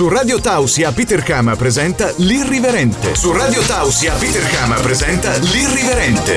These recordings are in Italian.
Su Radio Tausia Peter Kama presenta L'Irriverente. Su Radio Tausia Peter Kama presenta L'Irriverente.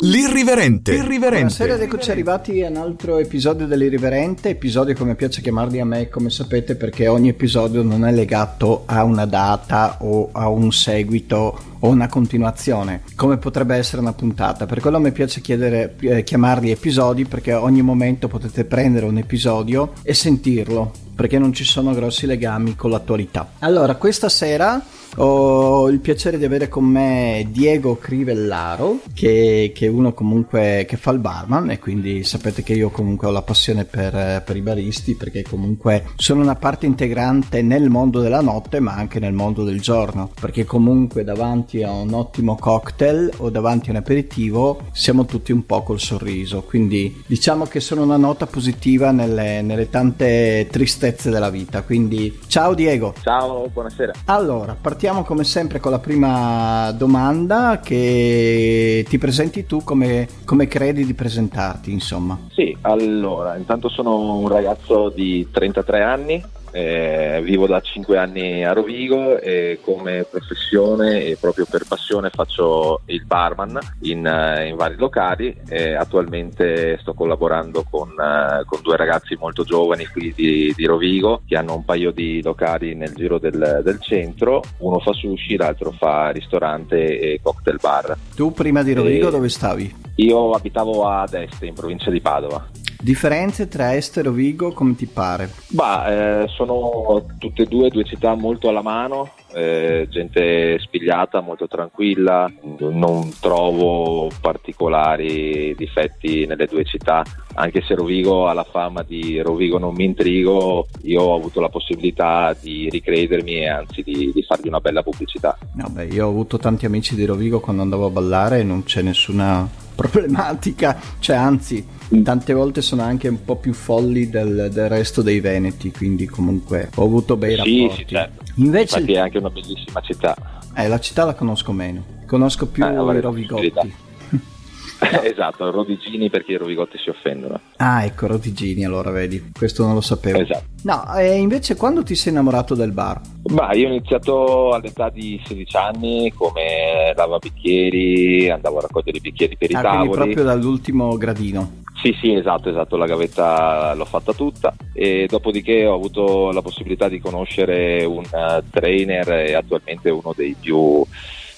L'Irriverente. L'Irriverente. Buonasera ed eccoci arrivati a un altro episodio dell'Irriverente, episodio come piace chiamarli a me, come sapete, perché ogni episodio non è legato a una data o a un seguito o una continuazione, come potrebbe essere una puntata. Per quello mi piace chiedere, eh, chiamarli episodi perché a ogni momento potete prendere un episodio e sentirlo, perché non ci sono grossi legami con l'attualità. Allora, questa sera ho il piacere di avere con me Diego Crivellaro, che, che, è uno comunque che fa il barman e quindi sapete che io comunque ho la passione per, per, i baristi perché comunque sono una parte integrante nel mondo della notte ma anche nel mondo del giorno, perché comunque davanti a un ottimo cocktail o davanti a un aperitivo siamo tutti un po' col sorriso, quindi diciamo che sono una nota positiva nelle, nelle tante tristezze della vita, quindi ciao Diego. Ciao, buonasera. Allora, partiamo partiamo come sempre con la prima domanda che ti presenti tu come, come credi di presentarti, insomma. Sì, allora, intanto sono un ragazzo di 33 anni, eh, vivo da 5 anni a Rovigo e come professione e proprio per passione faccio il barman in, eh, in vari locali e attualmente sto collaborando con, uh, con due ragazzi molto giovani qui di, di, Rovigo che hanno un paio di locali nel giro del, del, centro, uno fa sushi, l'altro fa ristorante e cocktail bar. Tu prima di Rovigo e dove stavi? Io abitavo ad est in provincia di Padova. Differenze tra Estero e Vigo, come ti pare? Bah, eh, sono tutte e due due città molto alla mano, eh, gente spigliata, molto tranquilla, non trovo particolari difetti nelle due città, anche se Rovigo ha la fama di Rovigo non mi intrigo, io ho avuto la possibilità di ricredermi e anzi di, di fargli una bella pubblicità. No, beh, io ho avuto tanti amici di Rovigo quando andavo a ballare e non c'è nessuna problematica, cioè anzi tante volte sono anche un po' più folli del, del resto dei Veneti, quindi comunque ho avuto bei sì, rapporti. Sì, certo. Invece Infatti è anche una bellissima città. Eh, la città la conosco meno, conosco più eh, i Rovigotti. esatto, Rodigini perché i Rovigotti si offendono. Ah, ecco, Rodigini, allora vedi, questo non lo sapevo. Esatto. No, e invece quando ti sei innamorato del bar? Bah, io ho iniziato all'età di 16 anni come lavabicchieri, andavo a raccogliere i bicchieri per i ah, tavoli. Quindi proprio dall'ultimo gradino. Sì, sì, esatto, esatto, la gavetta l'ho fatta tutta e dopodiché ho avuto la possibilità di conoscere un uh, trainer e attualmente uno dei più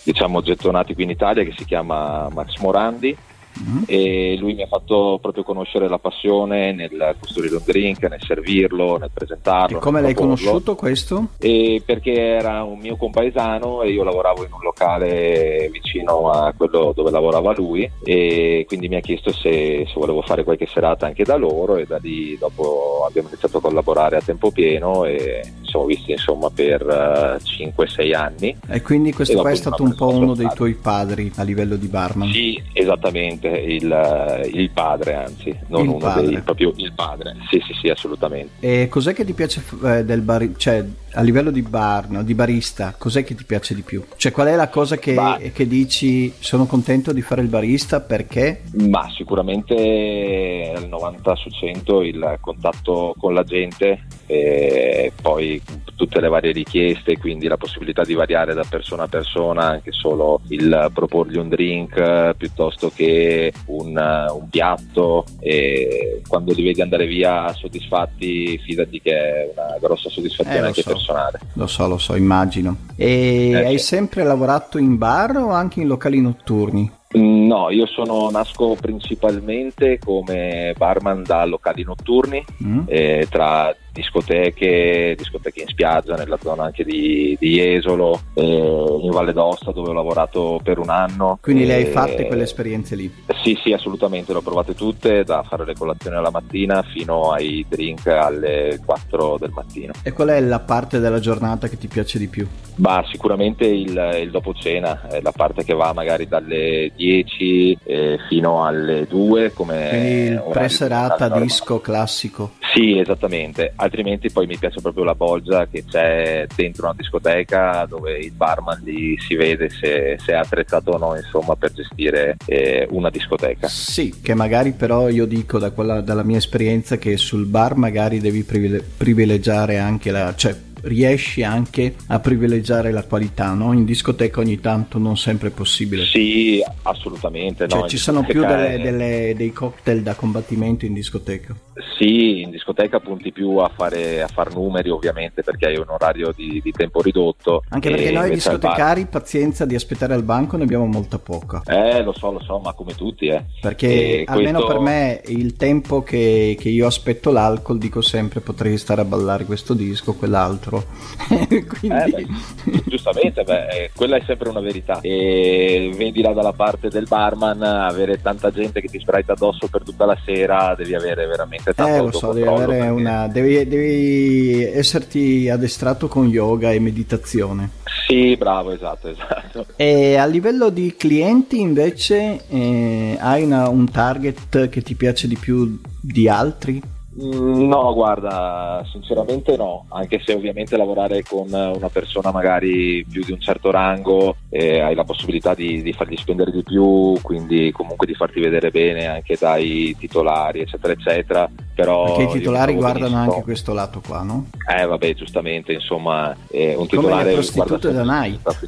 diciamo gettonati qui in Italia che si chiama Max Morandi Mm-hmm. e lui mi ha fatto proprio conoscere la passione nel costruire un drink, nel servirlo, nel presentarlo. E come l'hai conosciuto questo? E perché era un mio compaesano e io lavoravo in un locale vicino a quello dove lavorava lui e quindi mi ha chiesto se, se volevo fare qualche serata anche da loro e da lì dopo abbiamo iniziato a collaborare a tempo pieno e ci siamo visti insomma per uh, eh, 5-6 anni. E quindi questo e qua è stato un po' uno dei tuoi padri a livello di barman? Sì, esattamente il, il padre, anzi, non il uno padre. dei proprio il padre. Sì, sì, sì, assolutamente. E cos'è che ti piace eh, del bar, cioè a livello di bar, no, di barista, cos'è che ti piace di più? Cioè qual è la cosa che, che dici sono contento di fare il barista perché? Ma sicuramente al 90 su 100 il contatto con la gente e poi tutte le varie richieste, quindi la possibilità di variare da persona a persona, anche solo il proporgli un drink piuttosto che un, un piatto e quando li vedi andare via soddisfatti fidati che è una grossa soddisfazione eh, anche so. Personale. Lo so, lo so, immagino. E eh, hai sì. sempre lavorato in bar o anche in locali notturni? No, io sono, nasco principalmente come barman da locali notturni, mm. eh, tra discoteche, discoteche in spiaggia, nella zona anche di, di Jesolo, eh, in Valle d'Osta dove ho lavorato per un anno. Quindi le hai fatte quelle esperienze lì? Sì, sì, assolutamente, le ho provate tutte, da fare le colazioni alla mattina fino ai drink alle 4 del mattino. E qual è la parte della giornata che ti piace di più? Bah, sicuramente il, il dopo cena, la parte che va magari dalle 10 eh, fino alle 2 come... Quindi il pre-serata disco classico? Sì, esattamente, altrimenti poi mi piace proprio la bolgia che c'è dentro una discoteca dove il barman lì si vede se, se è attrezzato o no insomma, per gestire eh, una discoteca. Sì, che magari però io dico da quella, dalla mia esperienza che sul bar magari devi privilegiare anche la... Cioè, riesci anche a privilegiare la qualità, no? In discoteca ogni tanto non sempre è possibile. Sì, assolutamente. Cioè, no, ci sono più delle, delle, dei cocktail da combattimento in discoteca. Sì, in discoteca punti più a fare a far numeri ovviamente perché hai un orario di, di tempo ridotto. Anche perché noi discotecari pazienza di aspettare al banco ne abbiamo molta poca. Eh, lo so, lo so, ma come tutti, eh. Perché e almeno questo... per me il tempo che, che io aspetto l'alcol dico sempre potrei stare a ballare questo disco, quell'altro. Quindi... eh, beh, giustamente, beh, eh, quella è sempre una verità. E vedi là dalla parte del barman avere tanta gente che ti spraita addosso per tutta la sera, devi avere veramente tanto Eh, lo so, devi avere perché... una devi, devi esserti addestrato con yoga e meditazione. Sì, bravo, esatto, esatto. E a livello di clienti invece eh, hai una, un target che ti piace di più di altri? Mm, no, guarda, sinceramente no, anche se ovviamente lavorare con una persona magari più di un certo rango eh, hai la possibilità di, di, fargli spendere di più, quindi comunque di farti vedere bene anche dai titolari, eccetera, eccetera. Però Perché i titolari guardano benissimo. anche questo lato qua, no? Eh, vabbè, giustamente, insomma, eh, un titolare... Come le prostitute da night.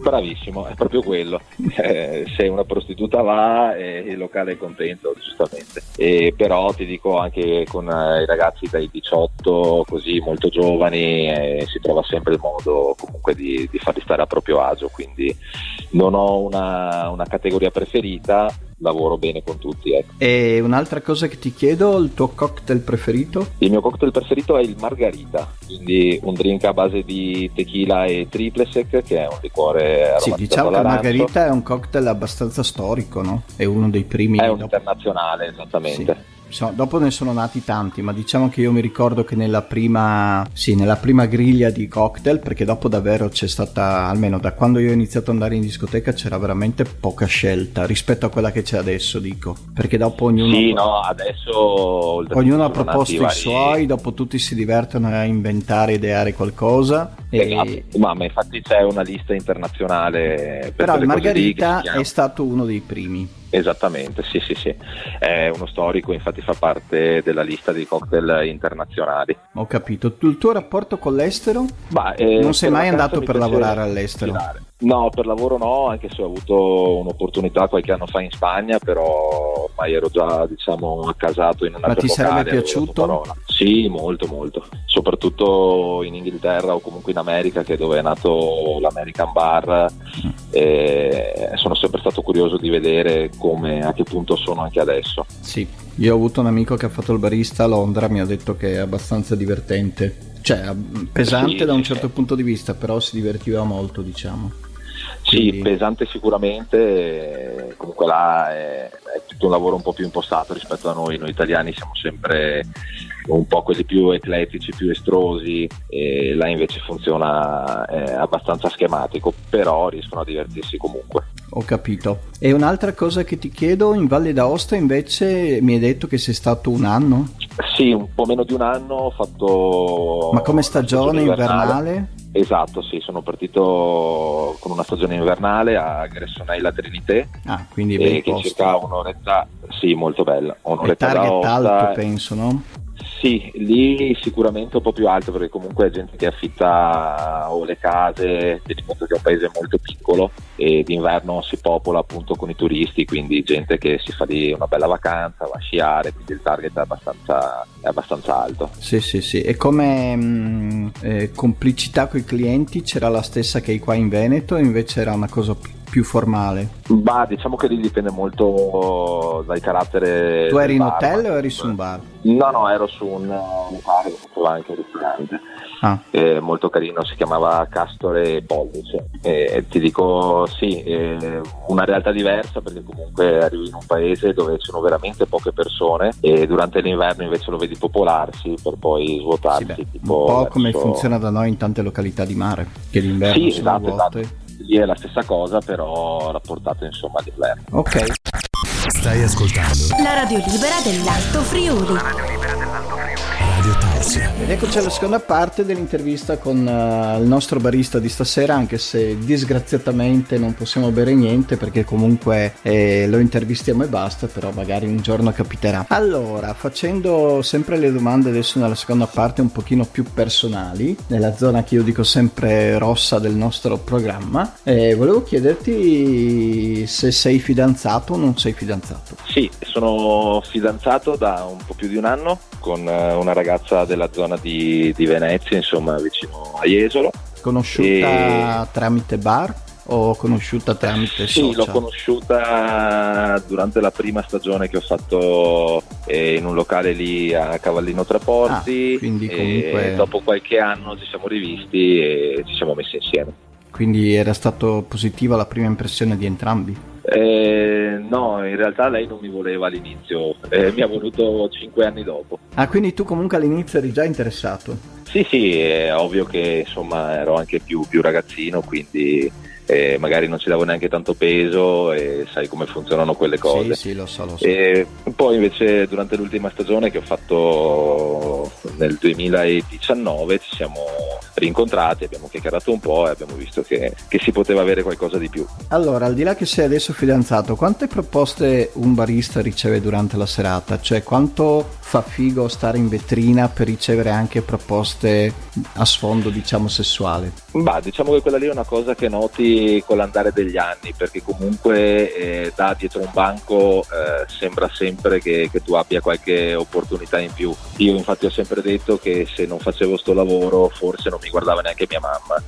Bravissimo, è proprio quello. Eh, se una prostituta va, eh, il locale è contento, giustamente. E, però ti dico anche con i ragazzi dai 18 così molto giovani eh, si trova sempre il modo comunque di, di, farli stare a proprio agio quindi non ho una, una categoria preferita lavoro bene con tutti. Ecco. E un'altra cosa che ti chiedo, il tuo cocktail preferito? Il mio cocktail preferito è il Margarita, quindi un drink a base di tequila e triple sec, che è un liquore Sì, diciamo che il Margarita è un cocktail abbastanza storico, no? È uno dei primi. È un dopo... internazionale, esattamente. Sì insomma, dopo ne sono nati tanti, ma diciamo che io mi ricordo che nella prima, sì, nella prima griglia di cocktail, perché dopo davvero c'è stata, almeno da quando io ho iniziato ad andare in discoteca, c'era veramente poca scelta rispetto a quella che c'è adesso, dico. Perché dopo ognuno... Sì, no, adesso... Ognuno ha proposto i vari... suoi, dopo tutti si divertono a inventare, ideare qualcosa. E... Ma, ma infatti c'è una lista internazionale. Per Però il Margarita è stato uno dei primi. Esattamente, sì, sì, sì. È uno storico, infatti fa parte della lista dei cocktail internazionali. Ho capito. Il tuo rapporto con l'estero? Bah, eh, non sei mai andato per lavorare all'estero? Girare. No, per lavoro no, anche se ho avuto un'opportunità qualche anno fa in Spagna, però ormai ero già diciamo accasato in una Ma ti sarebbe piaciuto? Sì, molto molto, soprattutto in Inghilterra o comunque in America che è dove è nato l'American Bar mm. e sono sempre stato curioso di vedere come, a che punto sono anche adesso. Sì, io ho avuto un amico che ha fatto il barista a Londra, mi ha detto che è abbastanza divertente. Cioè, pesante sì, da un certo punto di vista, però si divertiva molto, diciamo. Sì, Quindi... pesante sicuramente, comunque là è, è, tutto un lavoro un po' più impostato rispetto a noi, noi italiani siamo sempre un po' quelli più eclettici, più estrosi, e là invece funziona abbastanza schematico, però riescono a divertirsi comunque. Ho capito. E un'altra cosa che ti chiedo, in Valle d'Aosta invece mi hai detto che sei stato un anno? Sì, un po' meno di un anno ho fatto... Ma come stagione, invernale? Esatto, sì, sono partito con una stagione invernale a Gressonei Trinité. Ah, quindi eh, che circa un'oretta, sì, molto bella. Un'oretta e target alto, penso, no? Sì, lì sicuramente un po' più alto perché comunque è gente che affitta o le case, tieni conto che è un paese molto piccolo e d'inverno si popola appunto con i turisti, quindi gente che si fa lì una bella vacanza, va a sciare, quindi il target è abbastanza, è abbastanza alto. Sì, sì, sì. E come mh, mm, eh, complicità con i clienti c'era la stessa che hai qua in Veneto, invece era una cosa più più formale? Bah, diciamo che lì dipende molto dal carattere. Tu eri in bar, hotel o eri su un bar? No, no, ero su un, un bar che faceva anche un ristorante. Ah. Eh, molto carino, si chiamava Castore Pollice. Eh, ti dico sì, eh, una realtà diversa perché comunque arrivi in un paese dove ci sono veramente poche persone e durante l'inverno invece lo vedi popolarsi per poi svuotarsi. Sì, un po' verso... come funziona da noi in tante località di mare, che l'inverno sì, sono esatto, vuote. Esatto lì è la stessa cosa, però rapportato insomma all'inverno. Ok. Stai ascoltando la radio libera dell'Alto Friuli. La radio libera dell'Alto Friuli. Tausia. Ed eccoci alla seconda parte dell'intervista con uh, il nostro barista di stasera, anche se disgraziatamente non possiamo bere niente perché comunque eh, lo intervistiamo e basta, però magari un giorno capiterà. Allora, facendo sempre le domande adesso nella seconda parte un pochino più personali, nella zona che io dico sempre rossa del nostro programma, eh, volevo chiederti se sei fidanzato o non sei fidanzato. Sì, sono fidanzato da un po' più di un anno con eh, una ragazza della zona di, di Venezia, insomma vicino a Jesolo. Conosciuta e... tramite bar? o conosciuta tramite sì, social? Sì, l'ho conosciuta durante la prima stagione che ho fatto eh, in un locale lì a Cavallino Traporti. Ah, quindi comunque... dopo qualche anno ci siamo rivisti e ci siamo messi insieme. Quindi era stata positiva la prima impressione di entrambi? Eh, no, in realtà lei non mi voleva all'inizio, eh, mi ha voluto cinque anni dopo. Ah, quindi tu comunque all'inizio eri già interessato? Sì, sì, è ovvio che insomma ero anche più, più ragazzino, quindi eh, magari non ci davo neanche tanto peso e sai come funzionano quelle cose. Sì, sì, lo so, lo so. E poi invece durante l'ultima stagione che ho fatto nel 2019 ci siamo rincontrati, abbiamo chiacchierato un po' e abbiamo visto che, che, si poteva avere qualcosa di più. Allora, al di là che sei adesso fidanzato, quante proposte un barista riceve durante la serata? Cioè, quanto fa figo stare in vetrina per ricevere anche proposte a sfondo, diciamo, sessuale? Bah, diciamo che quella lì è una cosa che noti con l'andare degli anni, perché comunque eh, da dietro un banco eh, sembra sempre che, che tu abbia qualche opportunità in più. Io infatti ho sempre detto che se non facevo sto lavoro forse non mi guardava neanche mia mamma.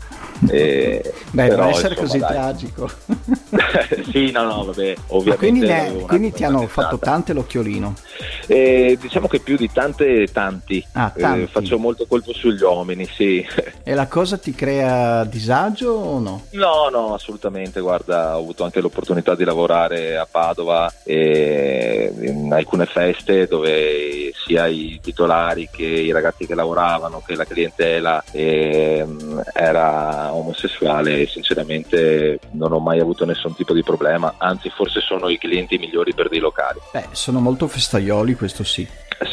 Eh, Beh, però, essere insomma, così dai. tragico. sì, no, no, vabbè, ovviamente. Ma quindi, ne, quindi ti hanno fatto tante l'occhiolino? Eh, diciamo che più di tante, tanti. Ah, tanti. Eh, faccio molto colpo sugli uomini, sì. E la cosa ti crea disagio o no? No, no, assolutamente. Guarda, ho avuto anche l'opportunità di lavorare a Padova in alcune feste dove sia i titolari che i ragazzi che lavoravano che la clientela eh, era omosessuale e sinceramente non ho mai avuto nessun tipo di problema, anzi forse sono i clienti migliori per dei locali. Beh, sono molto festaioli, questo sì.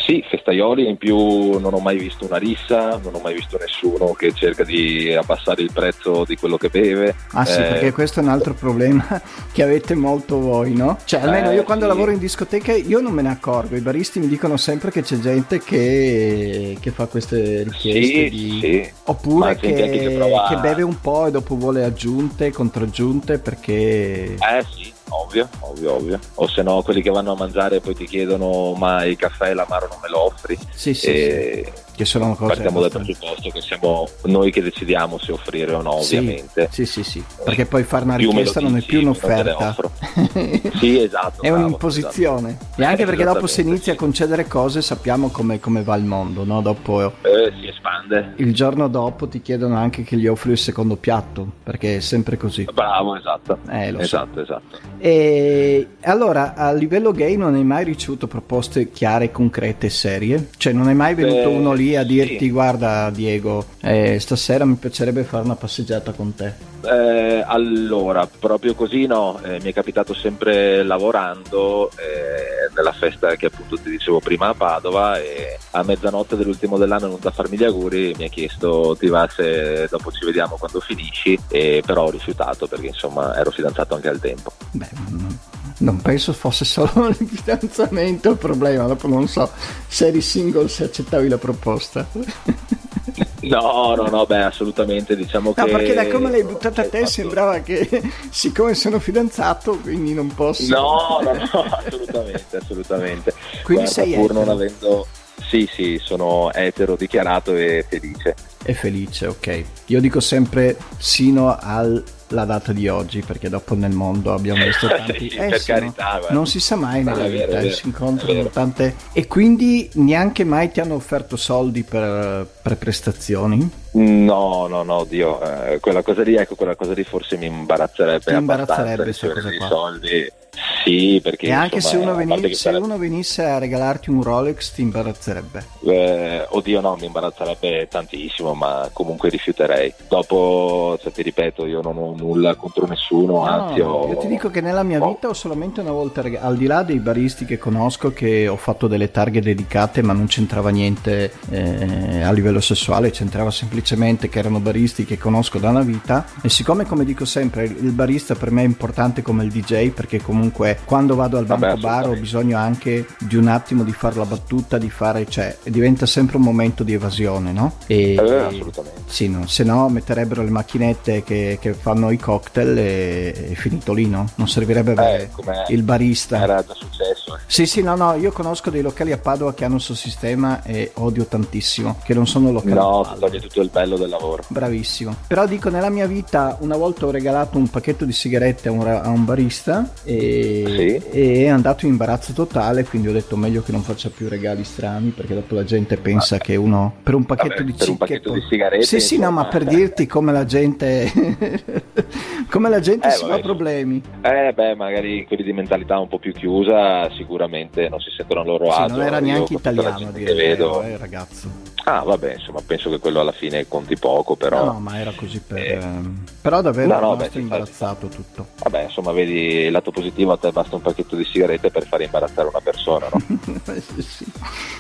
Sì, festaioli, in più non ho mai visto una rissa, non ho mai visto nessuno che cerca di abbassare il prezzo di quello che beve. Ah sì, eh, perché questo è un altro problema che avete molto voi, no? Cioè, almeno eh, io quando sì. lavoro in discoteca io non me ne accorgo, i baristi mi dicono sempre che c'è gente che, che fa queste richieste sì, di... sì. oppure che, che, prova... che beve un po' e dopo vuole aggiunte, contraggiunte perché... Eh sì Ovvio, ovvio, ovvio. O se no, quelli che vanno a mangiare e poi ti chiedono: Ma il caffè e l'amaro non me lo offri? Sì, sì. E... sì. Che sono cose Partiamo dal presupposto che siamo noi che decidiamo se offrire o no, ovviamente. Sì, sì, sì. Perché poi fare una richiesta non è più un'offerta. sì, esatto. È bravo, un'imposizione. Esatto. E anche perché dopo se inizi a concedere cose sappiamo come, come va il mondo, no? Dopo eh, si espande. Il giorno dopo ti chiedono anche che gli offri il secondo piatto, perché è sempre così. Bravo, esatto. Eh, esatto, so. esatto. E allora, a livello gay non hai mai ricevuto proposte chiare, concrete e serie? Cioè non è mai venuto Beh, uno lì a dirti sì. guarda Diego, eh, stasera mi piacerebbe fare una passeggiata con te? Eh, allora, proprio così no, eh, mi è capitato sempre lavorando eh, nella festa che appunto ti dicevo prima a Padova e a mezzanotte dell'ultimo dell'anno non da farmi gli auguri mi ha chiesto ti va se dopo ci vediamo quando finisci e però ho rifiutato perché insomma ero fidanzato anche al tempo. Beh, non penso fosse solo il fidanzamento il problema, dopo non so se eri single se accettavi la proposta. No, no, no, beh, assolutamente. Diciamo no, che. perché da come l'hai buttata a te sembrava che, siccome sono fidanzato, quindi non posso. No, no, no, assolutamente, assolutamente. Quindi Guarda, sei pur etero. non avendo. Sì, sì, sono etero dichiarato e felice. E felice, ok. Io dico sempre sino al la data di oggi perché dopo nel mondo abbiamo visto tanti sì, eh, per sì, carità, no? non si sa mai nella vita vero, si incontrano tante e quindi neanche mai ti hanno offerto soldi per, per prestazioni? no no no Dio eh, quella cosa lì ecco quella cosa lì forse mi imbarazzerebbe ti imbarazzerebbe questa cosa qua soldi Sì, perché... E anche insomma, se, uno, a parte veni- che se sarebbe- uno venisse a regalarti un Rolex ti imbarazzerebbe. Eh, oddio no, mi imbarazzerebbe tantissimo, ma comunque rifiuterei. Dopo, cioè, ti ripeto, io non ho nulla contro nessuno, No, anzi ho... io ti dico che nella mia vita ho solamente una volta, rega- al di là dei baristi che conosco, che ho fatto delle targhe dedicate, ma non c'entrava niente eh, a livello sessuale, c'entrava semplicemente che erano baristi che conosco da una vita. E siccome, come dico sempre, il barista per me è importante come il DJ, perché comunque quando vado al Vabbè, banco bar ho bisogno anche di un attimo di fare la battuta, di fare, cioè, diventa sempre un momento di evasione, no? E, Eh, assolutamente. sì, no, se no metterebbero le macchinette che, che fanno i cocktail e è finito lì, no? Non servirebbe avere Eh, il barista. Era già successo. eh. Sì, sì, no, no, io conosco dei locali a Padova che hanno il suo sistema e odio tantissimo, che non sono locali. No, toglie tutto il bello del lavoro. Bravissimo. Però dico, nella mia vita una volta ho regalato un pacchetto di sigarette a un, a un barista e, Sì. e è andato in imbarazzo totale, quindi ho detto meglio che non faccia più regali strani perché dopo la gente pensa che uno per un pacchetto Vabbè, di per un pacchetto poi- di sigarette, Sì, sì, no, ma per dirti come la gente come la gente Eh, si vabbè, fa problemi. Eh beh, magari quelli di mentalità un po' più chiusa sicuramente non si sentono loro Sì, agio. non era Io neanche italiano a gente dire che il vedo. eh, ragazzo. Ah, vabbè, insomma, penso che quello alla fine conti poco, però... No, no, ma era così per... Eh. ehm, Però davvero No, no, beh, imbarazzato tutto. Vabbè, insomma, vedi il lato positivo, a te basta un pacchetto di sigarette per fare imbarazzare una persona, no? Sì, sì.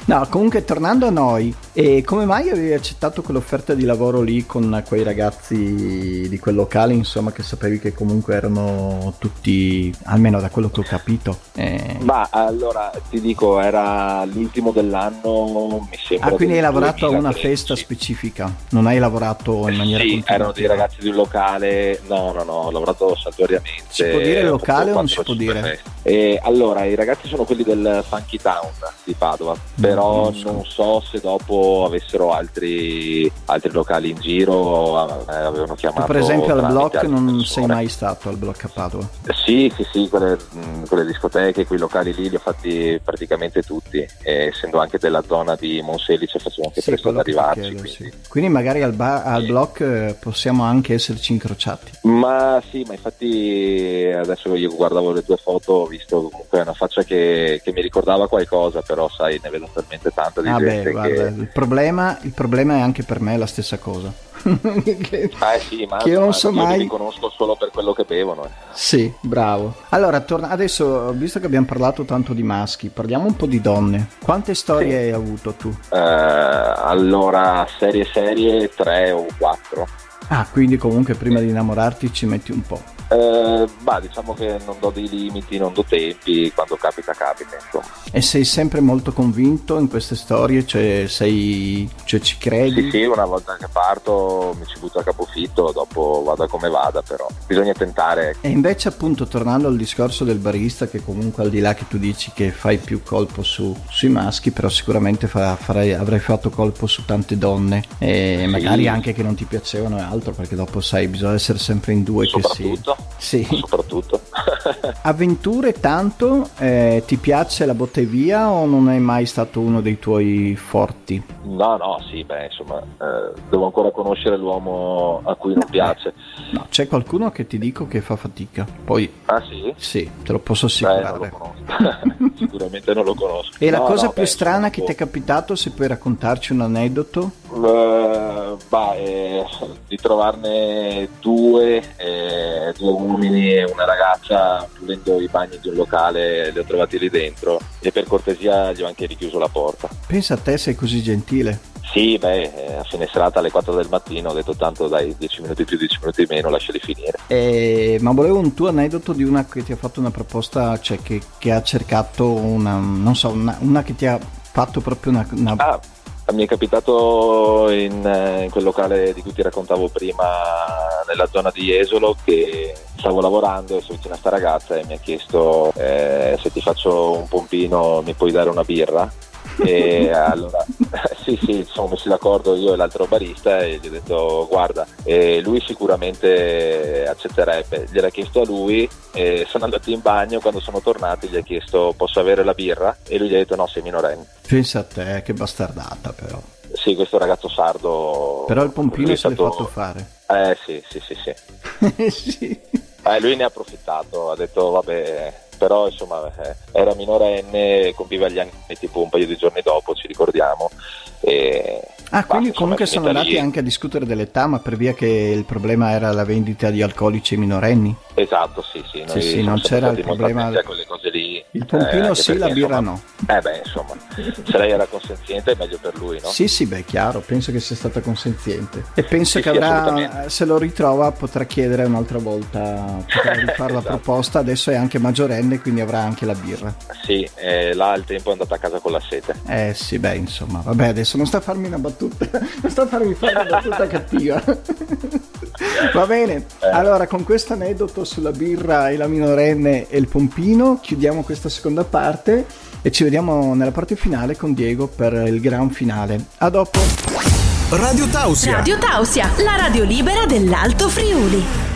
No, comunque tornando a noi, e come mai avevi accettato quell'offerta di lavoro lì con quei ragazzi di quel locale, insomma, che sapevi che comunque erano tutti, almeno da quello che ho capito. eh, Ma allora ti dico, era l'ultimo dell'anno, mi sembra. Ah, quindi hai del lavorato a una 2013. festa specifica, non hai lavorato in maniera Sì, erano dei ragazzi di un locale. No, no, no, ho lavorato saltuariamente. Si può dire locale o non si può dire? E allora, i ragazzi sono quelli del Funky Town di Padova, però non so. non so se dopo avessero altri, altri locali in giro, eh, avevano Tu chiamato. per esempio al altre non persone. sei mai stato al blog a Padova. Sì, sì, sì, quelle, mh, quelle discoteche, quei locali lì li ho fatti praticamente tutti, e essendo anche della zona di Monselice facevo anche Sì, che ti arrivarci. chiedo, quindi- sì. Quindi magari al, bar, al blog eh, possiamo anche esserci incrociati. Ma sì, ma infatti adesso io guardavo le tue foto, ho visto comunque una faccia che, che mi ricordava qualcosa, però sai, ne vedo talmente tanta di Ah gente beh, guarda, che... il, problema, il problema è anche per me la stessa cosa. Che- Ah, eh sì, ma che non ma so mai- li riconosco solo per quello che bevono. eh. Sì, bravo. Allora, torna- adesso, visto che abbiamo parlato tanto di maschi, parliamo un po' di donne. Quante storie Sì. hai avuto tu? Eh, allora, serie serie, tre o quattro. Ah, quindi comunque prima di innamorarti ci metti un po'. Eh, bah, diciamo che non do dei limiti, non do tempi, quando capita capita, insomma. E sei sempre molto convinto in queste storie? Cioè, sei, cioè ci credi? Sì, sì, una volta che parto mi ci butto a capofitto, dopo vada come vada, però bisogna tentare. E invece appunto tornando al discorso del barista che comunque al di là che tu dici che fai più colpo su- sui maschi però sicuramente fa- farai- avrai fatto colpo su tante donne e Sì. magari anche che non ti piacevano e altro perché dopo sai bisogna essere sempre in due che si... soprattutto, Sì. soprattutto. Avventure tanto, eh, ti piace la botteglia o non è mai stato uno dei tuoi forti? no, no, sì, beh, insomma, eh, devo ancora conoscere l'uomo a cui non piace. No, c'è qualcuno che ti dico che fa fatica, poi Ah sì? sì, te lo posso Beh, non lo assicurare. Sicuramente non lo conosco. E la No, cosa no, più beh, strana che sono ti è capitato, se puoi raccontarci un aneddoto? Eh, bah, eh, di trovarne due, eh, due uomini e una ragazza pulendo i bagni di un locale, li ho trovati lì dentro e per cortesia gli ho anche richiuso la porta. Pensa a te, sei così gentile. Sì, beh, eh, a fine serata alle 4 del mattino ho detto tanto dai 10 minuti più, 10 minuti meno, lasciali finire. Eh, ma volevo un tuo aneddoto di una che ti ha fatto una proposta, cioè che, che ha cercato una, non so, una, una che ti ha fatto proprio una... una- Ah, mi è capitato in, eh, in quel locale di cui ti raccontavo prima, nella zona di Jesolo, che stavo lavorando e sono vicino a sta ragazza e mi ha chiesto eh, se ti faccio un pompino mi puoi dare una birra? E allora sì sì siamo messi d'accordo io e l'altro barista e gli ho detto guarda eh, lui sicuramente accetterebbe gliel'ha chiesto a lui e sono andati in bagno quando sono tornati gli ha chiesto posso avere la birra e lui gli ha detto no sei minorenne Pensa a te, che bastardata però. sì, questo ragazzo sardo. Però il pompino lui è stato- fatto fare. Eh sì, sì, sì, sì. sì. Eh, lui ne ha approfittato, ha detto vabbè, però insomma eh, era minorenne, compiva gli anni tipo un paio di giorni dopo, ci ricordiamo. E ah, quindi basta, comunque sono andati lì. anche a discutere dell'età, ma per via che il problema era la vendita di alcolici ai minorenni? Esatto, sì, sì. Sì, sì, non c'era il problema. lì. Il pompino eh, sì, la birra insomma, no. Eh beh, insomma, se lei era consenziente è meglio per lui, no? Sì, sì, beh, chiaro, penso che sia stata consenziente. E penso sì, che avrà, se lo ritrova, potrà chiedere un'altra volta, potrà rifare esatto. la proposta. Adesso è anche maggiorenne, quindi avrà anche la birra. Sì, eh, là al tempo è andata a casa con la sete. Eh sì, beh, insomma, vabbè, adesso non sta a farmi una battuta, non sta a farmi fare una battuta cattiva. Va bene, eh. allora con questo aneddoto sulla birra e la minorenne e il pompino chiudiamo questa seconda parte e ci vediamo nella parte finale con Diego per il gran finale. A dopo! Radio Tausia. Radio Tausia, la radio libera dell'Alto Friuli.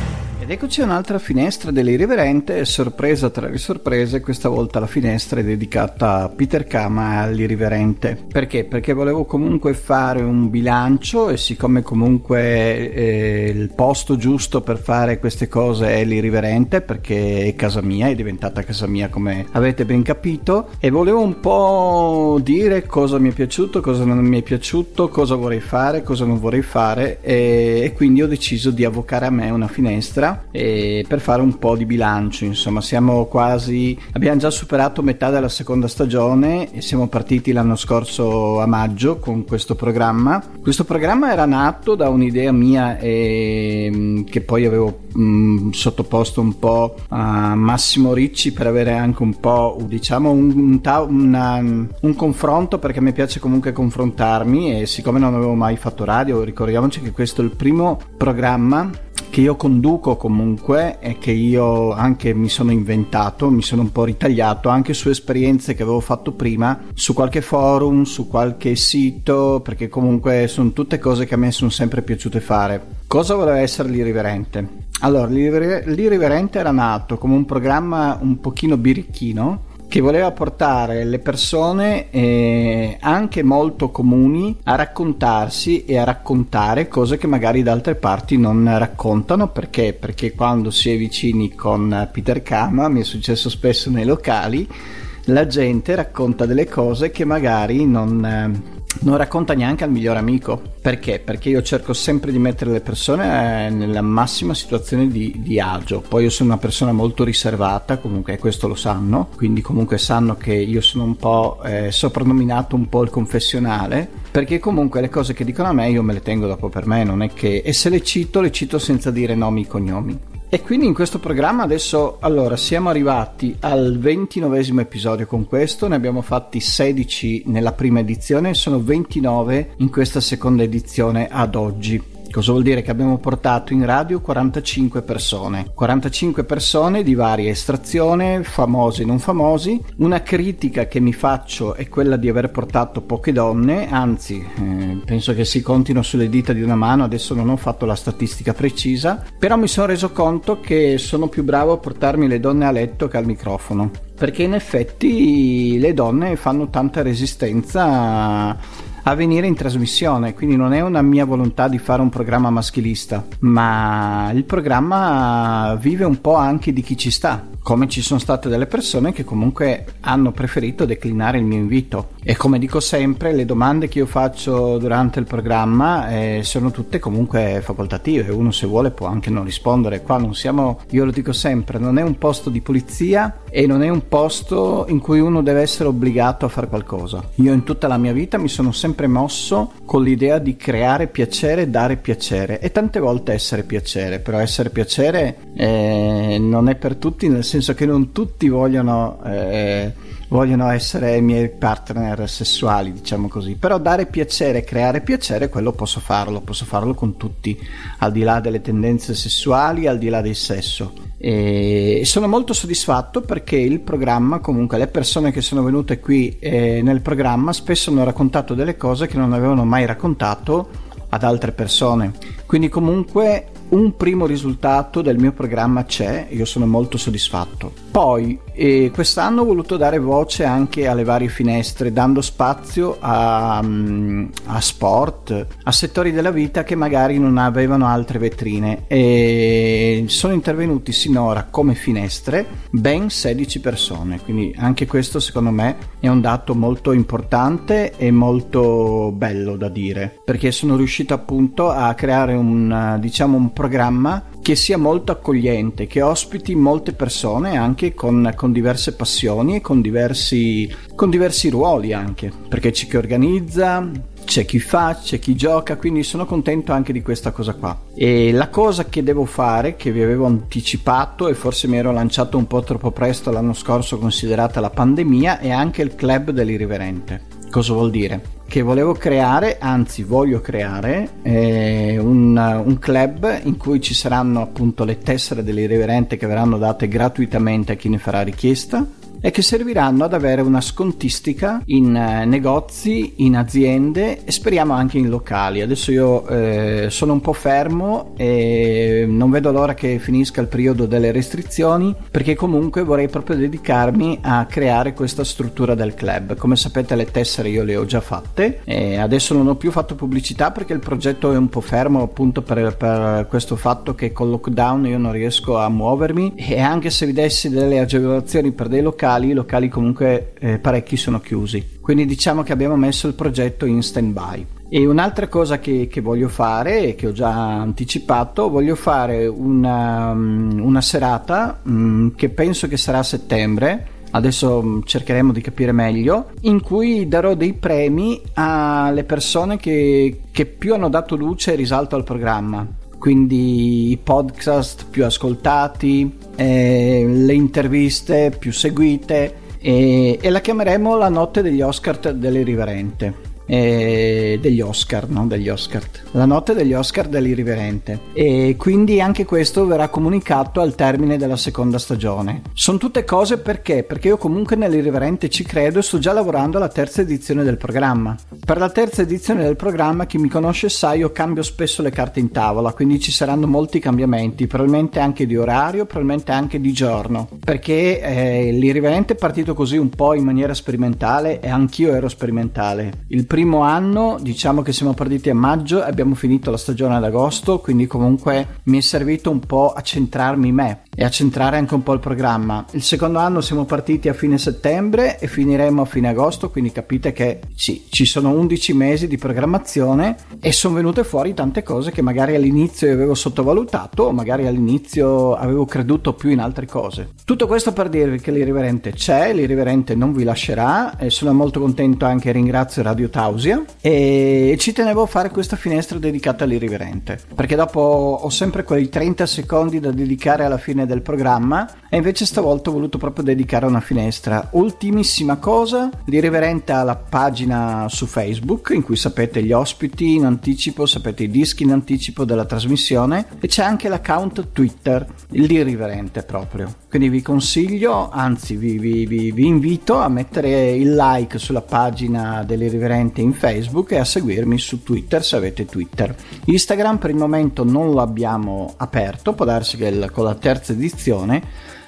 Ed eccoci a un'altra finestra dell'Irriverente, sorpresa tra le sorprese, questa volta la finestra è dedicata a Peter Kama all'Irriverente. Perché? Perché volevo comunque fare un bilancio e siccome comunque eh, il posto giusto per fare queste cose è l'Irriverente, perché è casa mia, è diventata casa mia come avete ben capito, e volevo un po' dire cosa mi è piaciuto, cosa non mi è piaciuto, cosa vorrei fare, cosa non vorrei fare e, e quindi ho deciso di avvocare a me una finestra per fare un po' di bilancio. Insomma, siamo quasi, abbiamo già superato metà della seconda stagione e siamo partiti l'anno scorso a maggio con questo programma. Questo programma era nato da un'idea mia e, mm, che poi avevo mh, mm, sottoposto un po' a Massimo Ricci per avere anche un po' diciamo un, un, una, un confronto perché mi piace comunque confrontarmi e siccome non avevo mai fatto radio ricordiamoci che questo è il primo programma che io conduco comunque e che io anche mi sono inventato, mi sono un po' ritagliato anche su esperienze che avevo fatto prima su qualche forum, su qualche sito, perché comunque sono tutte cose che a me sono sempre piaciute fare. Cosa voleva essere l'irriverente? Allora, l'irriverente era nato come un programma un pochino birichino che voleva portare le persone eh, anche molto comuni a raccontarsi e a raccontare cose che magari da altre parti non raccontano. Perché? Perché quando si è vicini con Peter Kama mi è successo spesso nei locali la gente racconta delle cose che magari non, eh, non racconta neanche al miglior amico. Perché? Perché io cerco sempre di mettere le persone eh, nella massima situazione di, di, agio. Poi io sono una persona molto riservata, comunque questo lo sanno, quindi comunque sanno che io sono un po' eh, soprannominato un po' il confessionale, perché comunque le cose che dicono a me io me le tengo dopo per me, non è che... E se le cito, le cito senza dire nomi e cognomi. E quindi in questo programma adesso, allora, siamo arrivati al ventinovesimo episodio con questo, ne abbiamo fatti 16 nella prima edizione sono 29 in questa seconda edizione ad oggi. Cosa vuol dire? Che abbiamo portato in radio 45 persone, 45 persone di varia estrazione, famosi e non famosi. Una critica che mi faccio è quella di aver portato poche donne, anzi eh, penso che si contino sulle dita di una mano, adesso non ho fatto la statistica precisa, però mi sono reso conto che sono più bravo a portarmi le donne a letto che al microfono, perché in effetti le donne fanno tanta resistenza a venire in trasmissione, quindi non è una mia volontà di fare un programma maschilista, ma il programma vive un po' anche di chi ci sta come ci sono state delle persone che comunque hanno preferito declinare il mio invito. E come dico sempre, le domande che io faccio durante il programma eh, sono tutte comunque facoltative, uno se vuole può anche non rispondere. Qua non siamo, io lo dico sempre, non è un posto di polizia e non è un posto in cui uno deve essere obbligato a fare qualcosa. Io in tutta la mia vita mi sono sempre mosso con l'idea di creare piacere, dare piacere e tante volte essere piacere, però essere piacere eh, non è per tutti nel senso senso che non tutti vogliono, eh, vogliono essere miei partner sessuali, diciamo così, però dare piacere, creare piacere, quello posso farlo, posso farlo con tutti, al di là delle tendenze sessuali, al di là del sesso. E sono molto soddisfatto perché il programma, comunque le persone che sono venute qui eh, nel programma spesso hanno raccontato delle cose che non avevano mai raccontato ad altre persone Quindi comunque un primo risultato del mio programma c'è, io sono molto soddisfatto. Poi eh, quest'anno ho voluto dare voce anche alle varie finestre, dando spazio a, mm, a, sport, a settori della vita che magari non avevano altre vetrine e sono intervenuti sinora come finestre ben 16 persone, quindi anche questo secondo me è un dato molto importante e molto bello da dire, perché sono riuscito appunto a creare un, diciamo, un programma che sia molto accogliente, che ospiti molte persone anche con, con diverse passioni e con diversi, con diversi ruoli anche, perché c'è chi organizza, c'è chi fa, c'è chi gioca, quindi sono contento anche di questa cosa qua. E la cosa che devo fare, che vi avevo anticipato e forse mi ero lanciato un po' troppo presto l'anno scorso considerata la pandemia, è anche il club dell'irriverente. Cosa vuol dire? Che volevo creare, anzi voglio creare, eh, un, un, club in cui ci saranno appunto le tessere dell'irriverente che verranno date gratuitamente a chi ne farà richiesta e che serviranno ad avere una scontistica in eh, negozi, in aziende e speriamo anche in locali. Adesso io eh, sono un po' fermo e non vedo l'ora che finisca il periodo delle restrizioni perché comunque vorrei proprio dedicarmi a creare questa struttura del club. Come sapete le tessere io le ho già fatte e adesso non ho più fatto pubblicità perché il progetto è un po' fermo appunto per, per questo fatto che col lockdown io non riesco a muovermi e anche se vi dessi delle agevolazioni per dei locali locali, i locali comunque eh, parecchi sono chiusi. Quindi diciamo che abbiamo messo il progetto in stand by. E un'altra cosa che, che, voglio fare che ho già anticipato, voglio fare una, mm, una serata um, che penso che sarà a settembre, adesso mm, cercheremo di capire meglio, in cui darò dei premi alle persone che, che più hanno dato luce e risalto al programma quindi i podcast più ascoltati, eh, le interviste più seguite e, e, la chiameremo la notte degli Oscar dell'irriverente eh, degli Oscar, no? degli Oscar, la notte degli Oscar dell'irriverente e quindi anche questo verrà comunicato al termine della seconda stagione. Sono tutte cose perché? Perché io comunque nell'irriverente ci credo e sto già lavorando alla terza edizione del programma. Per la terza edizione del programma, chi mi conosce sa, io cambio spesso le carte in tavola, quindi ci saranno molti cambiamenti, probabilmente anche di orario, probabilmente anche di giorno, perché eh, l'irriverente è partito così un po' in maniera sperimentale e anch'io ero sperimentale. Il primo anno diciamo che siamo partiti a maggio e abbiamo finito la stagione ad agosto, quindi comunque mi è servito un po' a centrarmi me e a centrare anche un po' il programma. Il secondo anno siamo partiti a fine settembre e finiremo a fine agosto, quindi capite che sì, ci sono 11 mesi di programmazione e sono venute fuori tante cose che magari all'inizio avevo sottovalutato o magari all'inizio avevo creduto più in altre cose. Tutto questo per dirvi che l'irriverente c'è, l'irriverente non vi lascerà e sono molto contento anche ringrazio Radio Tao Nausia e ci tenevo a fare questa finestra dedicata all'irriverente perché dopo ho sempre quei 30 secondi da dedicare alla fine del programma e invece stavolta ho voluto proprio dedicare una finestra. Ultimissima cosa, l'irriverente ha la pagina su Facebook in cui sapete gli ospiti in anticipo, sapete i dischi in anticipo della trasmissione e c'è anche l'account Twitter, l'irriverente proprio. Quindi vi consiglio, anzi vi, vi, vi, vi invito a mettere il like sulla pagina dell'irriverente direttamente in Facebook e a seguirmi su Twitter se avete Twitter. Instagram per il momento non lo abbiamo aperto, può darsi che con la terza edizione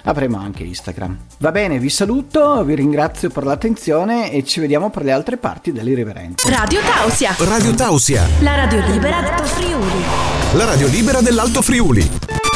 avremo anche Instagram. Va bene, vi saluto, vi ringrazio per l'attenzione e ci vediamo per le altre parti dell'Irriverente. Radio Tausia. Radio Tausia. La radio libera dell'Alto Friuli. La radio libera dell'Alto Friuli.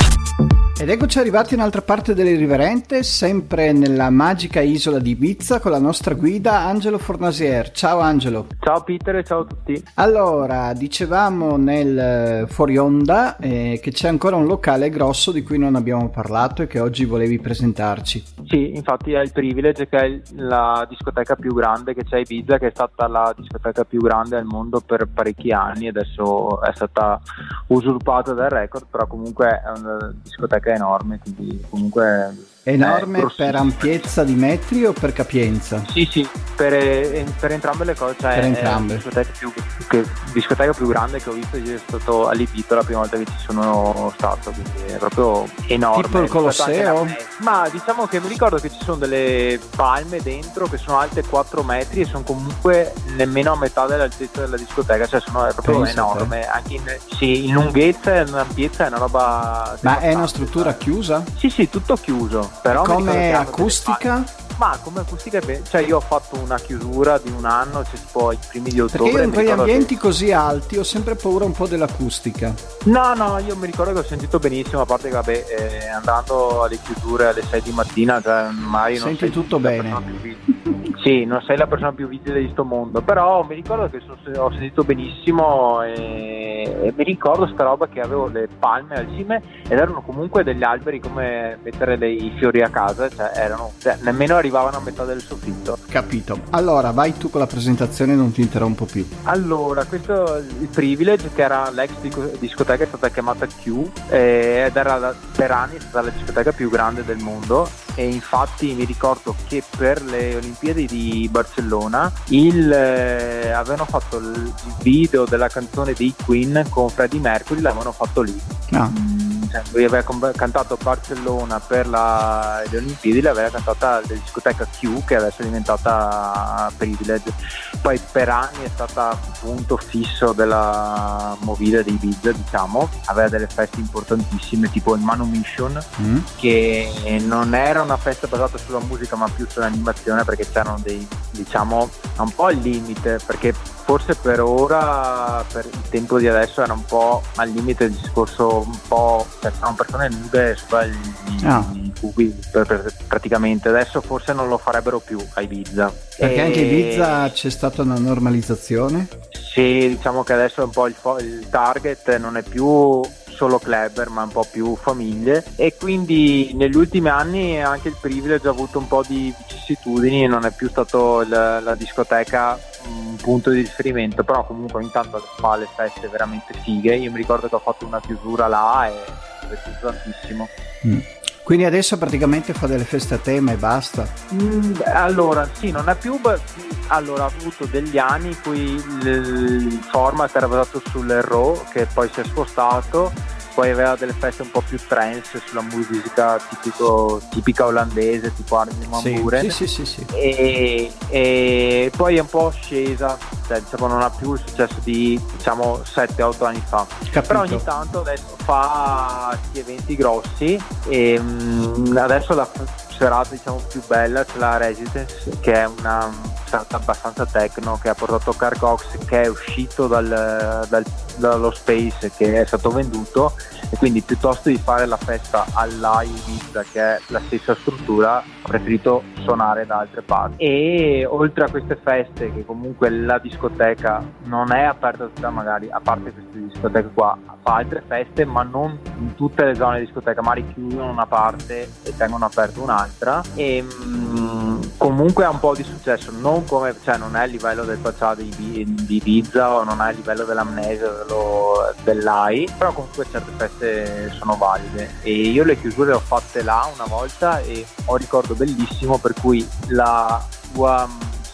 Ed eccoci arrivati in un'altra parte dell'Irriverente, sempre nella magica isola di Ibiza con la nostra guida Angelo Fornasier. Ciao Angelo. Ciao Peter e ciao a tutti. Allora, dicevamo nel eh, fuori onda eh, che c'è ancora un locale grosso di cui non abbiamo parlato e che oggi volevi presentarci. Sì, infatti è il privilege che è la discoteca più grande che c'è a Ibiza, che è stata la discoteca più grande al mondo per parecchi anni, adesso è stata usurpata dal record, però comunque è una discoteca enorme, quindi comunque Enorme per ampiezza di metri o per capienza? Sì, sì, per, eh, per entrambe le cose. Cioè per entrambe. È la discoteca più, che, discoteca più grande che ho visto, io sono stato allibito la prima volta che ci sono stato, quindi è proprio enorme. Tipo il Colosseo? Ma diciamo che mi ricordo che ci sono delle palme dentro che sono alte 4 metri e sono comunque nemmeno a metà dell'altezza della discoteca, cioè sono è proprio Pensate. enorme, anche in, sì, in lunghezza e in ampiezza è una roba... Ma è una struttura chiusa? Sì, sì, tutto chiuso. Però Come acustica? Ma come acustica è bene, cioè io ho fatto una chiusura di un anno, cioè tipo i primi di ottobre. Perché io in quegli ambienti che... così alti ho sempre paura un po' dell'acustica. No, no, io mi ricordo che ho sentito benissimo, a parte che vabbè, eh, andando alle chiusure alle 6 di mattina, cioè mai non Senti tutto bene. Sì, non sei la persona più vigile di questo mondo, però mi ricordo che sono, ho sentito benissimo e, e, mi ricordo sta roba che avevo le palme al cime ed erano comunque degli alberi come mettere dei fiori a casa, cioè erano, cioè, nemmeno arrivavano a metà del soffitto. Capito. Allora, vai tu con la presentazione, non ti interrompo più. Allora, questo il Privilege, che era l'ex discoteca, è stata chiamata Q eh, ed era per anni stata la discoteca più grande del mondo e infatti mi ricordo che per le Olimpiadi di Barcellona il, eh, avevano fatto il video della canzone dei Queen con Freddie Mercury, l'avevano fatto lì. Ah. Cioè, lui aveva cantato Barcellona per la, le Olimpiadi, l'aveva cantata la discoteca Q che adesso è diventata Privilege. Poi per anni è stata punto fisso della movida di Ibiza, diciamo, aveva delle feste importantissime tipo il Manumission mm. che non era una festa basata sulla musica ma più sull'animazione perché c'erano dei diciamo un po' al limite perché forse per ora per il tempo di adesso era un po' al limite il discorso un po' cioè erano persone nude sopra i, ah. cubi per, per, praticamente adesso forse non lo farebbero più a Ibiza perché e... anche a Ibiza c'è stata una normalizzazione? Sì, diciamo che adesso un po' il, il target non è più solo clubber ma un po' più famiglie e quindi negli ultimi anni anche il privilege ha avuto un po' di vicissitudini non è più stato la, la discoteca un punto di riferimento però comunque ogni tanto fa le feste veramente fighe io mi ricordo che ho fatto una chiusura là e mi è piaciuto tantissimo mm. Quindi adesso praticamente fa delle feste a tema e basta? Mm, allora, sì, non è più... Allora, ha avuto degli anni in cui il, il format era basato sul Raw, che poi si è spostato poi aveva delle feste un po' più trance sulla musica tipico, tipica olandese tipo Armin Van sì, Buren sì, sì, sì, e, e, poi è un po' scesa cioè, diciamo, non ha più il successo di diciamo 7-8 anni fa. Capito. però ogni tanto adesso fa eventi grossi e um, adesso la serata diciamo più bella c'è la Residence che è una serata abbastanza techno che ha portato Carcox che è uscito dal, dal, dallo space che è stato venduto e quindi piuttosto di fare la festa all'Ai Ibiza che è la stessa struttura ho preferito suonare da altre parti. E oltre a queste feste che comunque la discoteca non è aperta tutta magari a parte queste discoteche qua fa altre feste ma non in tutte le zone di discoteca magari chiudono una parte e tengono aperta un'altra. E mh, comunque ha un po' di successo non come cioè non è a livello del facciato di, di Ibiza o non è a livello dell'amnesia dello, dell'AI però comunque certe feste sono valide. E io le chiusure le ho fatte là una volta e ho ricordo bellissimo per cui la sua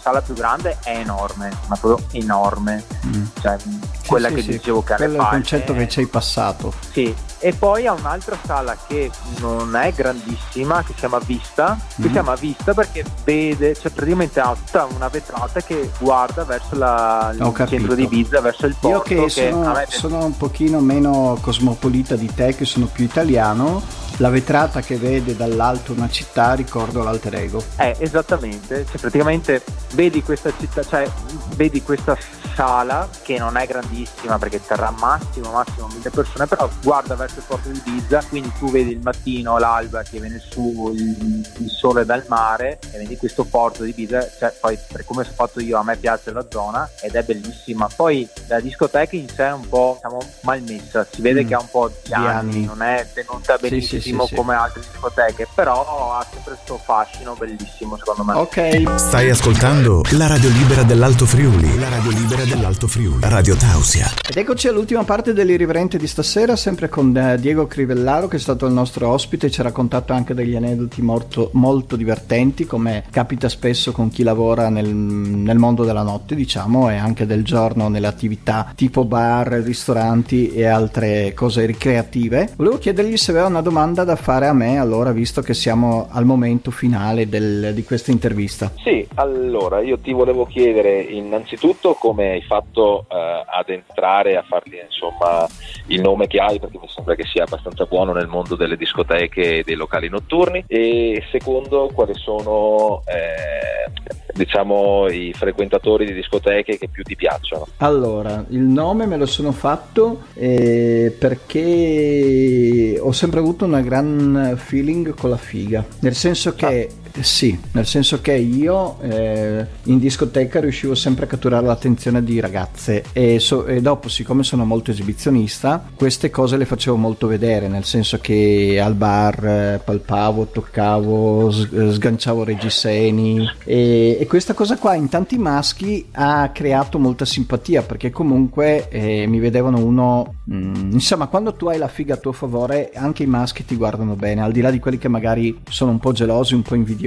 sala più grande è enorme, ma proprio enorme. Mm. Cioè, quella sì, che sì, dicevo che Quello è il concetto che ci hai passato. Sì, e poi ha un'altra sala che non è grandissima, che si chiama Vista, che mm. si chiama Vista perché vede, cioè praticamente ha tutta una vetrata che guarda verso la, il centro di Ibiza, verso il porto. Io che, che sono, sono un pochino meno cosmopolita di te, che sono più italiano, la vetrata che vede dall'alto una città ricordo l'alter ego. Eh, esattamente, cioè praticamente vedi questa città, cioè vedi questa sala che non è grandissima perché terrà massimo massimo mille persone, però guarda verso il porto di Ibiza, quindi tu vedi il mattino, l'alba che viene su il, il sole dal mare e vedi questo porto di Ibiza, cioè poi per come sono fatto io a me piace la zona ed è bellissima. Poi la discoteca in sé è un po' diciamo malmessa, si vede mm. che ha un po' di, anni, anni, non è tenuta benissimo. Sì, sì, sì. come altre discoteche, però ha sempre questo fascino bellissimo secondo me. Ok. Stai ascoltando la radio libera dell'Alto Friuli. La radio libera dell'Alto Friuli. Radio Tausia. Ed eccoci all'ultima parte dell'irriverente di stasera, sempre con eh, Diego Crivellaro che è stato il nostro ospite, ci ha raccontato anche degli aneddoti molto, molto divertenti, come capita spesso con chi lavora nel, nel mondo della notte, diciamo, e anche del giorno nelle attività tipo bar, ristoranti e altre cose ricreative. Volevo chiedergli se aveva una domanda da fare a me, allora, visto che siamo al momento finale del- di questa intervista. Sì, allora io ti volevo chiedere innanzitutto come hai fatto eh, ad entrare a farti insomma il nome che hai perché mi sembra che sia abbastanza buono nel mondo delle discoteche e dei locali notturni. E secondo quali sono eh, diciamo i frequentatori di discoteche che più ti piacciono. Allora, il nome me lo sono fatto eh, perché ho sempre avuto una gran feeling con la figa, nel senso che sì, nel senso che io eh, in discoteca riuscivo sempre a catturare l'attenzione di ragazze e, so- e dopo, siccome sono molto esibizionista, queste cose le facevo molto vedere, nel senso che al bar eh, palpavo, toccavo, s- eh, sganciavo reggiseni e, e questa cosa qua in tanti maschi ha creato molta simpatia perché comunque eh, mi vedevano uno, mm, insomma quando tu hai la figa a tuo favore anche i maschi ti guardano bene, al di là di quelli che magari sono un po' gelosi, un po' invidiosi.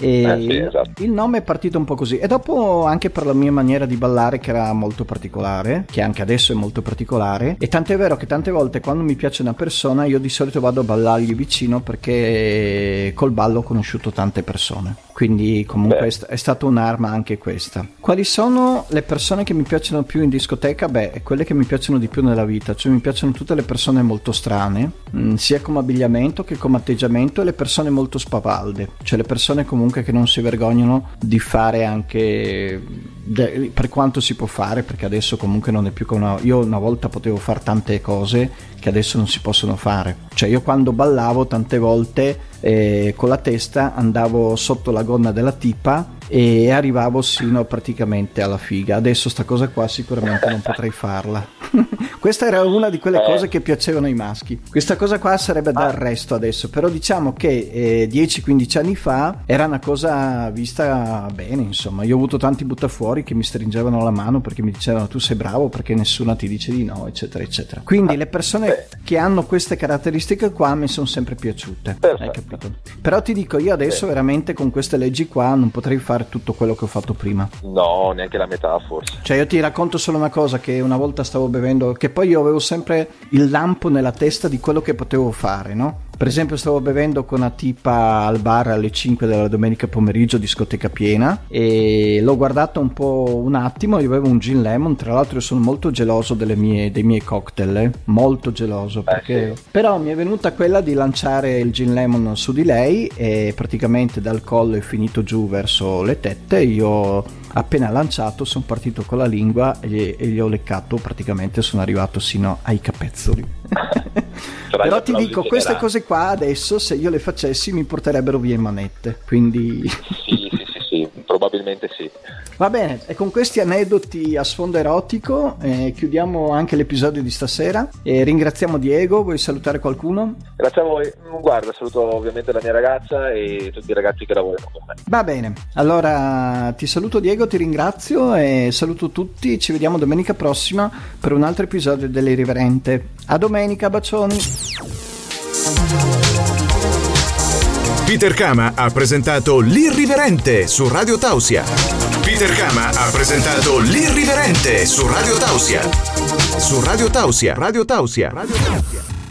E Eh sì, esatto. il nome è partito un po' così e dopo anche per la mia maniera di ballare che era molto particolare, che anche adesso è molto particolare e tant'è vero che tante volte quando mi piace una persona io di solito vado a ballargli vicino perché col ballo ho conosciuto tante persone. Quindi comunque Beh. è, sta- è stata un'arma anche questa. Quali sono le persone che mi piacciono più in discoteca? Beh, quelle che mi piacciono di più nella vita, cioè mi piacciono tutte le persone molto strane, mm, sia come abbigliamento che come atteggiamento e le persone molto spavalde, cioè le persone comunque che non si vergognano di fare anche de- per quanto si può fare, perché adesso comunque non è più come una... io una volta potevo fare tante cose che adesso non si possono fare. Cioè io quando ballavo tante volte eh, con la testa andavo sotto la gonna della tipa e arrivavo sino praticamente alla figa. Adesso sta cosa qua sicuramente non potrei farla. Questa era una di quelle Eh. cose che piacevano ai maschi. Questa cosa qua sarebbe da arresto adesso, però diciamo che eh, 10-15 anni fa era una cosa vista bene, insomma. Io ho avuto tanti buttafuori che mi stringevano la mano perché mi dicevano tu sei bravo perché nessuno ti dice di no, eccetera, eccetera. Quindi le persone che hanno queste caratteristiche qua mi sono sempre piaciute. Hai capito? Però ti dico, io adesso veramente con queste leggi qua non potrei fare tutto quello che ho fatto prima. No, neanche la metà forse. Cioè, io ti racconto solo una cosa: che una volta stavo bevendo, che poi io avevo sempre il lampo nella testa di quello che potevo fare, no? Per esempio, stavo bevendo con una tipa al bar alle 5 della domenica pomeriggio, discoteca piena, e l'ho guardata un po' un attimo. Io avevo un gin lemon. Tra l'altro, io sono molto geloso delle mie- dei miei cocktail, eh? molto geloso. Perché... Però mi è venuta quella di lanciare il gin lemon su di lei, e praticamente dal collo è finito giù verso le tette. Io appena lanciato sono partito con la lingua e e gli ho leccato praticamente sono arrivato sino ai capezzoli Però ti dico queste cose qua adesso se io le facessi mi porterebbero via in manette quindi Sì, sì, sì, sì, probabilmente sì. Va bene e con questi aneddoti a sfondo erotico eh, chiudiamo anche l'episodio di stasera e ringraziamo Diego vuoi salutare qualcuno? Grazie a voi. Guarda, saluto ovviamente la mia ragazza e tutti i ragazzi che lavorano con me. Va bene, allora ti saluto Diego, ti ringrazio e saluto tutti, ci vediamo domenica prossima per un altro episodio dell'Irriverente. A domenica, bacioni! Peter Kama ha presentato L'Irriverente su Radio Tausia. Peter Kama ha presentato L'Irriverente su Radio Tausia. Su Radio Tausia. Radio Tausia. Radio Tausia.